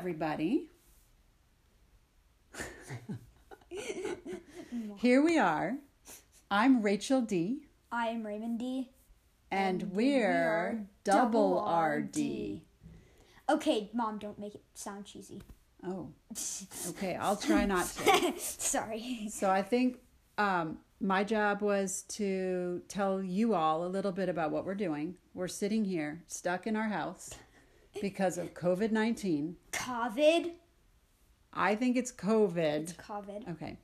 everybody. Here we are. I'm Rachel D, I am Raymond D. and, And we're we are double double RD. RD. Okay, mom, don't make it sound cheesy. Oh, okay. I'll try not to. Sorry. So I think um, my job was to tell you all a little bit about what we're doing. We're sitting here stuck in our house because of COVID 19. COVID. I think it's COVID. It's COVID. Okay.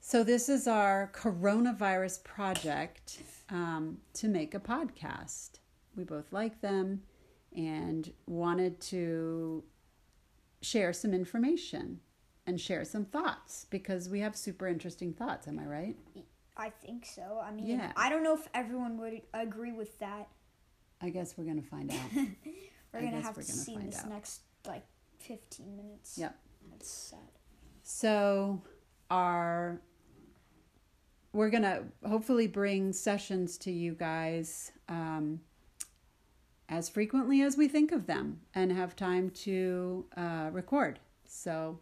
So this is our coronavirus project um, to make a podcast. We both like them and wanted to share some information and share some thoughts because we have super interesting thoughts. Am I right? I think so. I mean, Yeah. I don't know if everyone would agree with that. I guess we're gonna find out. We're I gonna have we're to gonna see find this out. next like 15 minutes. Yep. That's sad. So our we're gonna hopefully bring sessions to you guys um, as frequently as we think of them and have time to uh, record. So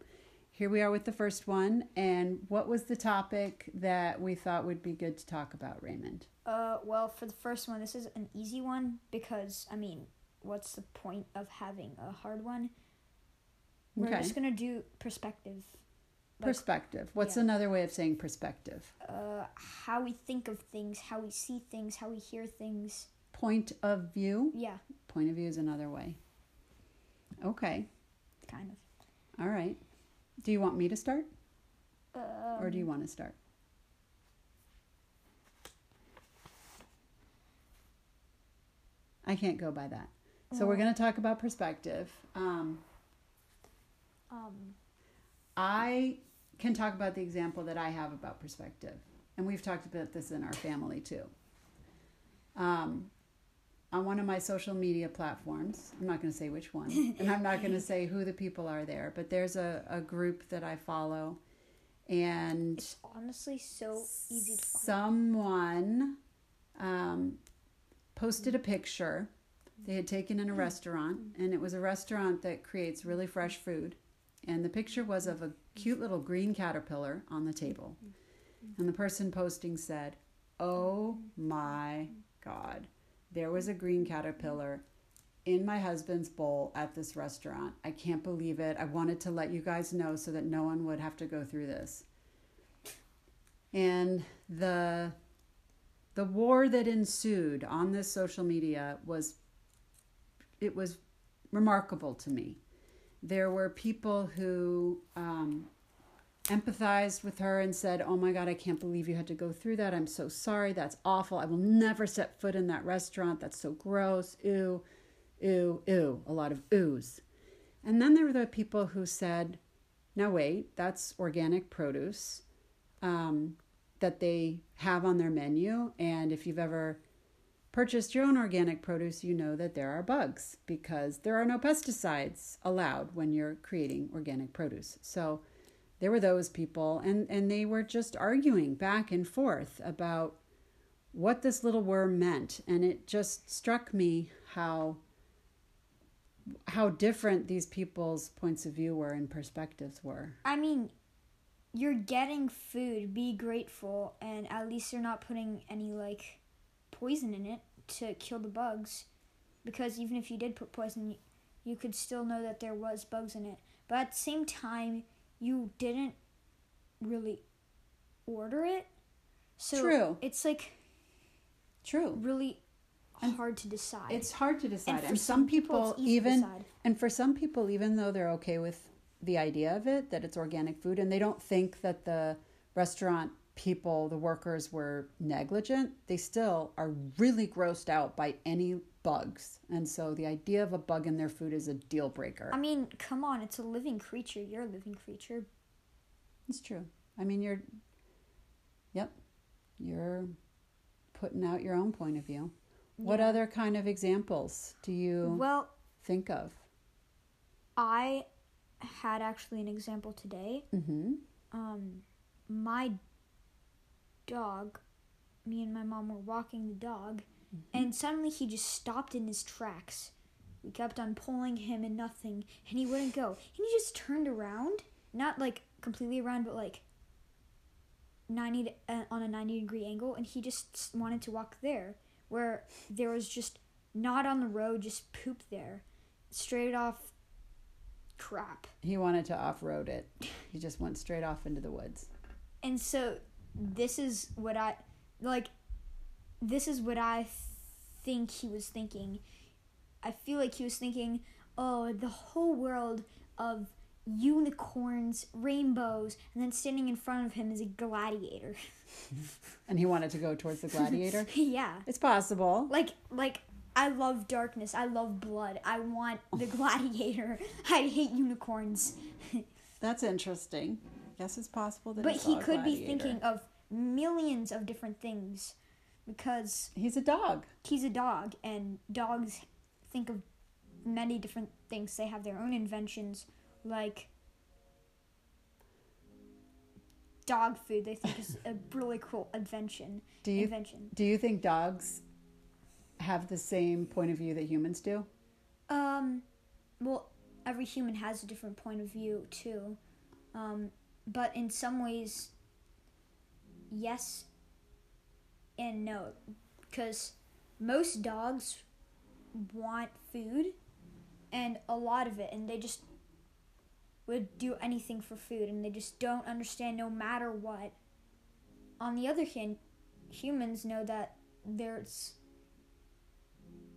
here we are with the first one. And what was the topic that we thought would be good to talk about, Raymond? Uh, well, for the first one, this is an easy one because I mean, what's the point of having a hard one? We're Okay. just gonna do perspective. Like, perspective. What's yeah. another way of saying perspective? uh, how we think of things, how we see things, how we hear things. Point of view. Yeah, Point of view is another way. Okay. kind of. All right. Do you want me to start Um, or do you want to start? I can't go by that. So we're going to talk about perspective. Um, um, I can talk about the example that I have about perspective, and we've talked about this in our family too. Um, on one of my social media platforms, I'm not going to say which one, and I'm not going to say who the people are there, but there's a, a group that I follow, and it's honestly so easy to someone um, posted a picture they had taken in a mm-hmm. restaurant and it was a restaurant that creates really fresh food. And the picture was of a cute little green caterpillar on the table. Mm-hmm. And the person posting said oh my god there was a green caterpillar in my husband's bowl at this restaurant. I can't believe it. I wanted to let you guys know so that no one would have to go through this. And the the war that ensued on this social media was it was remarkable to me. There were people who um, empathized with her and said oh my god i can't believe you had to go through that. I'm so sorry. That's awful. I will never set foot in that restaurant. That's so gross. Ew ew ew. A lot of oohs. And then there were the people who said now wait that's organic produce um, that they have on their menu. And if you've ever purchased your own organic produce, you know that there are bugs because there are no pesticides allowed when you're creating organic produce. So there were those people, and, and they were just arguing back and forth about what this little worm meant. And it just struck me how how different these people's points of view were and perspectives were. I mean, you're getting food. Be grateful, and at least you're not putting any like poison in it to kill the bugs. Because even if you did put poison, you, you could still know that there was bugs in it. But at the same time, you didn't really order it. So True. it's like True. really hard to decide. It's hard to decide. and And, for some people, to even decide. and for some people even though they're okay with the idea of it that it's organic food and they don't think that the restaurant people, the workers were negligent, they still are really grossed out by any bugs. And so the idea of a bug in their food is a deal breaker. I mean, come on, it's a living creature. You're a living creature. It's true. I mean, you're, yep, you're putting out your own point of view. What other kind of examples do you Well, think of? I had actually an example today. Mm-hmm. Um, my dog, me and my mom were walking the dog, and suddenly he just stopped in his tracks. We kept on pulling him and nothing, and he wouldn't go. And he just turned around, not like completely around, but like 90 to, uh, on a 90 degree angle, and he just wanted to walk there, where there was just not on the road, just poop there, straight off crap. He wanted to off road it. He just went straight off into the woods. And so this is what I like this is what I think he was thinking. I feel like he was thinking, "Oh, the whole world of unicorns, rainbows, and then standing in front of him is a gladiator." And he wanted to go towards the gladiator. yeah. it's possible. Like like I love darkness. I love blood. I want the gladiator. I hate unicorns. That's interesting. Yes, it's possible that. But he could be thinking of millions of different things because He's a dog. he's a dog and dogs think of many different things. They have their own inventions like dog food. They think is a really cool invention. Do you invention. do you think dogs have the same point of view that humans do? Um, well, every human has a different point of view too, um, but in some ways, yes and no, because most dogs want food and a lot of it, and they just would do anything for food, and they just don't understand no matter what. On the other hand, humans know that there's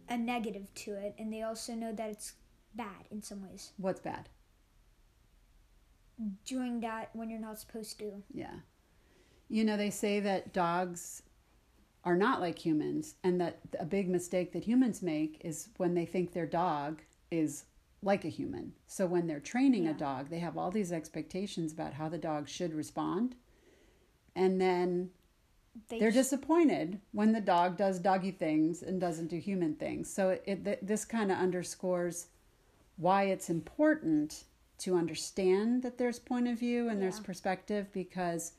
a negative to it, and they also know that it's bad in some ways. What's bad? Doing that when you're not supposed to. Yeah. You know, they say that dogs are not like humans, and that a big mistake that humans make is when they think their dog is like a human. So when they're training Yeah. a dog, they have all these expectations about how the dog should respond. And then They they're just, disappointed when the dog does doggy things and doesn't do human things. So it, it th- this kind of underscores why it's important to understand that there's point of view and there's perspective because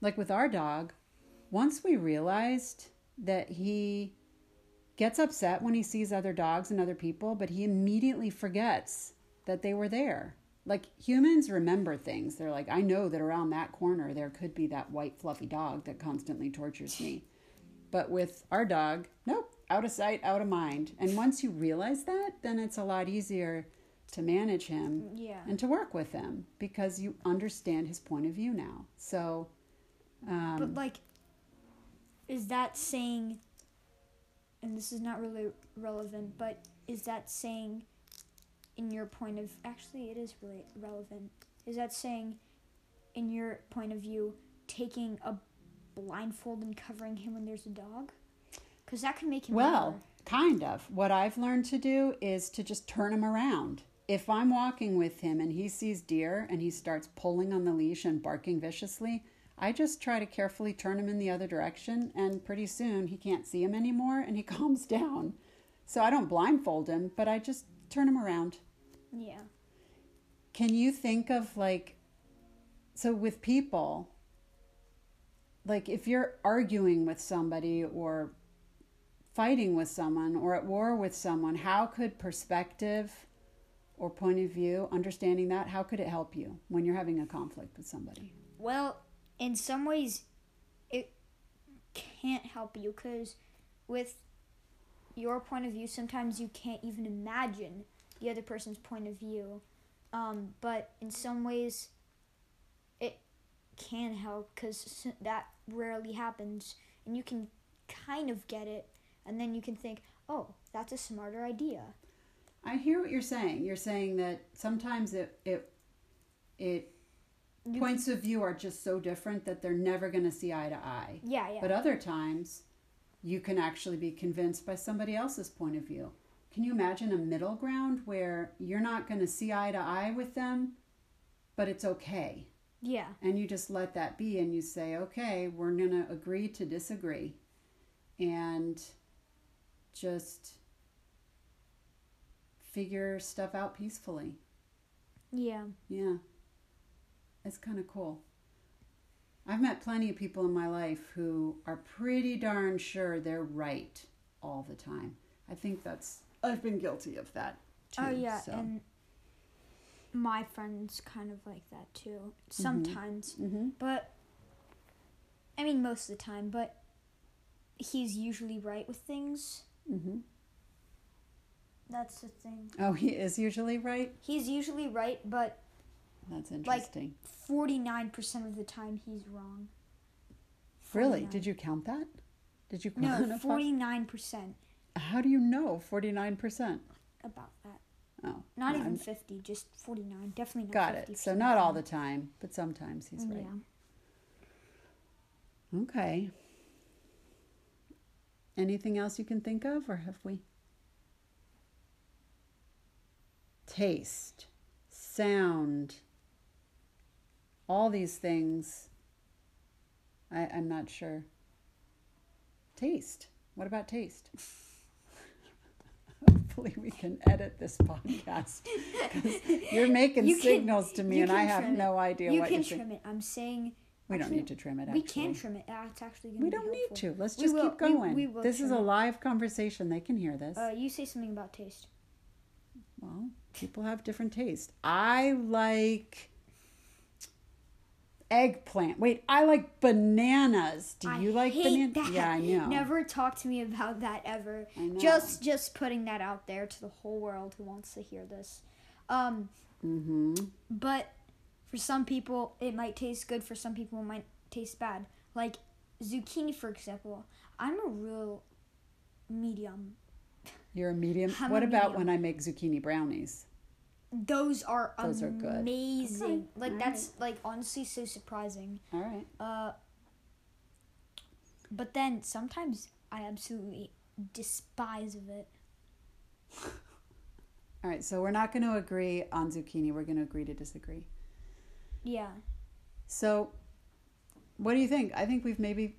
like with our dog, once we realized that he gets upset when he sees other dogs and other people, but he immediately forgets that they were there. Like humans remember things. They're like, I know that around that corner there could be that white fluffy dog that constantly tortures me. But with our dog, nope, out of sight, out of mind. And once you realize that, then it's a lot easier to manage him yeah. and to work with him because you understand his point of view now. So, um, But like, is that saying? And this is not really relevant, but is that saying, in your point of actually, it is really relevant. Is that saying, in your point of view, taking a blindfold and covering him when there's a dog? Because that could make him. Well, more- kind of. What I've learned to do is to just turn him around. If I'm walking with him and he sees deer and he starts pulling on the leash and barking viciously, I just try to carefully turn him in the other direction, and pretty soon he can't see him anymore and he calms down. So I don't blindfold him, but I just turn him around. yeah. Can you think of like, so with people, like if you're arguing with somebody or fighting with someone or at war with someone, how could perspective or point of view, understanding that, how could it help you when you're having a conflict with somebody? Well, in some ways, it can't help you because with your point of view, sometimes you can't even imagine the other person's point of view. Um, but in some ways, it can help because that rarely happens, and you can kind of get it, and then you can think, "Oh, that's a smarter idea." I hear what you're saying. You're saying that sometimes it it it You points of view are just so different that they're never going to see eye to eye. Yeah, yeah. But other times, you can actually be convinced by somebody else's point of view. Can you imagine a middle ground where you're not going to see eye to eye with them, but it's okay? yeah. And you just let that be and you say, okay, we're going to agree to disagree. And just figure stuff out peacefully. Yeah. Yeah. It's kind of cool. I've met plenty of people in my life who are pretty darn sure they're right all the time. I think that's, I've been guilty of that too. oh yeah, so. and my friends kind of like that too. Sometimes, hmm but I mean most of the time. But he's usually right with things. hmm That's the thing. Oh, he is usually right. He's usually right, but That's interesting. forty nine percent of the time he's wrong. really? Did you count that? Did you No, forty nine percent How do you know forty nine percent? about that. Oh, Not no, even I'm- fifty, just forty nine. Definitely not. Got 50 it. So not all the time, but sometimes he's mm, right. Yeah. Okay. Anything else you can think of, or have we? Taste, sound, all these things. I, I'm not sure. Taste. What about taste? Hopefully, we can edit this podcast because you're making You can- signals to me, and I have it. no idea You what can you're saying. trim it. I'm saying We don't need to trim it. we can trim it. That's actually going We to be don't need to. Let's We just keep going. we will this is a live conversation. They can hear this. Uh, you say something about taste. Well, people have different tastes. I like eggplant. Wait, I like bananas. Do I you like bananas? Yeah, I know. Never talk to me about that ever. I know. Just just putting that out there to the whole world who wants to hear this. Um, Mm-hmm. but for some people it might taste good. For some people it might taste bad. Like zucchini, for example. I'm a real medium. You're a medium. I'm what a about medium. when I make zucchini brownies? Those are Those are good. amazing. Okay, Like all that's like honestly so surprising. All right. Uh, but then sometimes I absolutely despise of it. All right. So we're not going to agree on zucchini. We're going to agree to disagree. Yeah. So, what do you think? I think we've maybe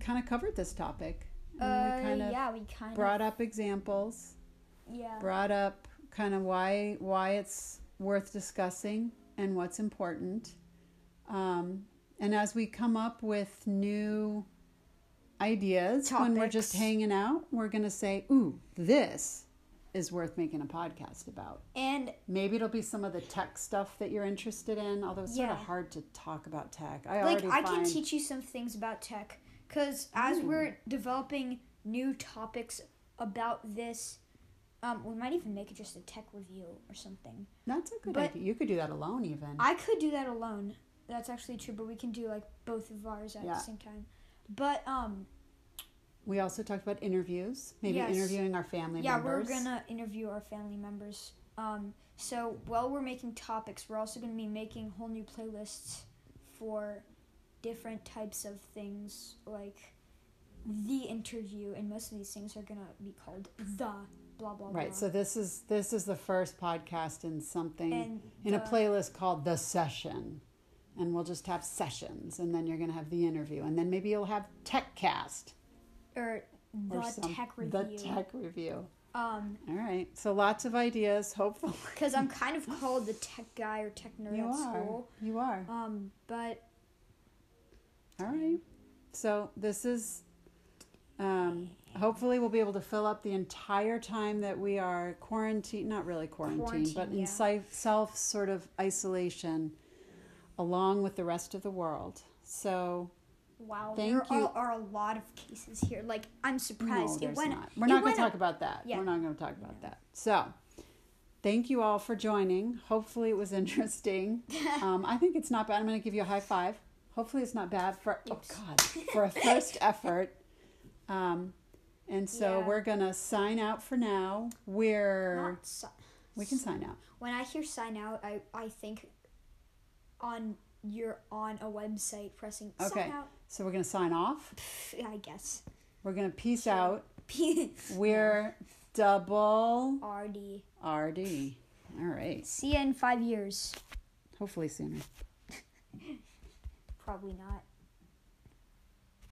kind of covered this topic. Uh, we kind of yeah, we kind brought up examples. yeah. brought up kind of why why it's worth discussing and what's important. Um, and as we come up with new ideas when we're just hanging out, we're gonna say, "Ooh, this is worth making a podcast about." And Maybe it'll be some of the tech stuff that you're interested in. Although it's sort of hard to talk about tech. I like I can teach you some things about tech cuz as Ooh. we're developing new topics about this um, we might even make it just a tech review or something. that's a good but- idea. You could do that alone, even. I could do that alone. That's actually true, but we can do like both of ours at Yeah. the same time. But um we also talked about interviews, maybe Yes. interviewing our family yeah, members. we're gonna interview our family members. Um, so while we're making topics, we're also gonna be making whole new playlists for different types of things, like the interview, and most of these things are gonna be called the blah blah blah. Right. So this is this is the first podcast in something and in a playlist called The Session. And we'll just have sessions and then you're going to have the interview and then maybe you'll have Tech Cast or the or some, tech review. The Tech Review. Um, All right. So lots of ideas, hopefully. because I'm kind of called the tech guy or tech nerd you at are. school. You are. Um, but All right. So this is um, hopefully we'll be able to fill up the entire time that we are quarantined, not really quarantined, but in yeah. self sort of isolation along with the rest of the world. So wow, Thank there you. Are, are a lot of cases here. Like I'm no, surprised. it there's went. not. We're it not going to talk about that. Yeah. We're not going to talk about that. So thank you all for joining. Hopefully it was interesting. um, I think it's not bad. I'm going to give you a high five. Hopefully it's not bad for oh god for a first effort. Um, and so Yeah. we're gonna sign out for now. We're si- we can sign out. when I hear sign out, I, I think on you're on a website pressing Okay. sign out. So we're gonna sign off. Pff, I guess. We're gonna peace Sure. out. We're double RD. RD. All right. See you in five years. Hopefully sooner. Probably not.